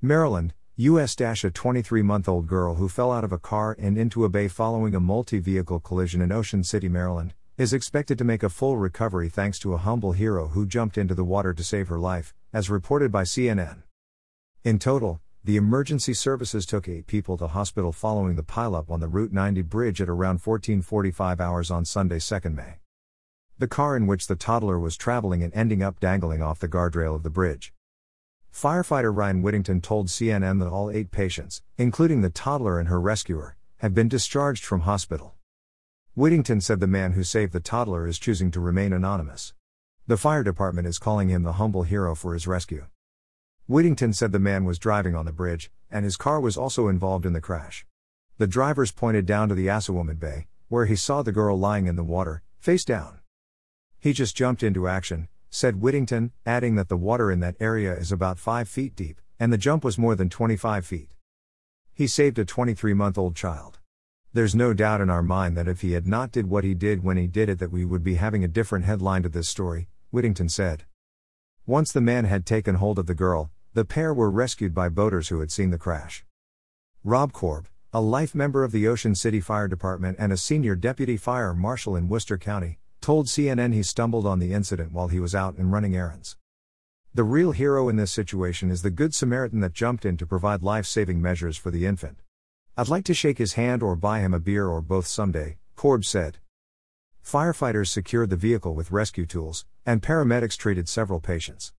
Maryland, U.S. A 23 month old girl who fell out of a car and into a bay following a multi vehicle collision in Ocean City, Maryland, is expected to make a full recovery thanks to a humble hero who jumped into the water to save her life, as reported by CNN. In total, the emergency services took eight people to hospital following the pileup on the Route 90 bridge at around 1445 hours on Sunday, 2 May. The car in which the toddler was traveling and ending up dangling off the guardrail of the bridge. Firefighter Ryan Whittington told CNN that all eight patients, including the toddler and her rescuer, have been discharged from hospital. Whittington said the man who saved the toddler is choosing to remain anonymous. The fire department is calling him the humble hero for his rescue. Whittington said the man was driving on the bridge, and his car was also involved in the crash. The drivers pointed down to the Assawoman Bay, where he saw the girl lying in the water, face down. He just jumped into action, said Whittington, adding that the water in that area is about 5 feet deep, and the jump was more than 25 feet. He saved a 23 month old child. There's no doubt in our mind that if he had not did what he did when he did it that we would be having a different headline to this story, Whittington said. Once the man had taken hold of the girl, the pair were rescued by boaters who had seen the crash. Rob Korb, a life member of the Ocean City Fire Department and a senior deputy fire marshal in Worcester County, told CNN he stumbled on the incident while he was out and running errands. The real hero in this situation is the Good Samaritan that jumped in to provide life saving measures for the infant. I'd like to shake his hand or buy him a beer or both someday, Korb said. Firefighters secured the vehicle with rescue tools, and paramedics treated several patients.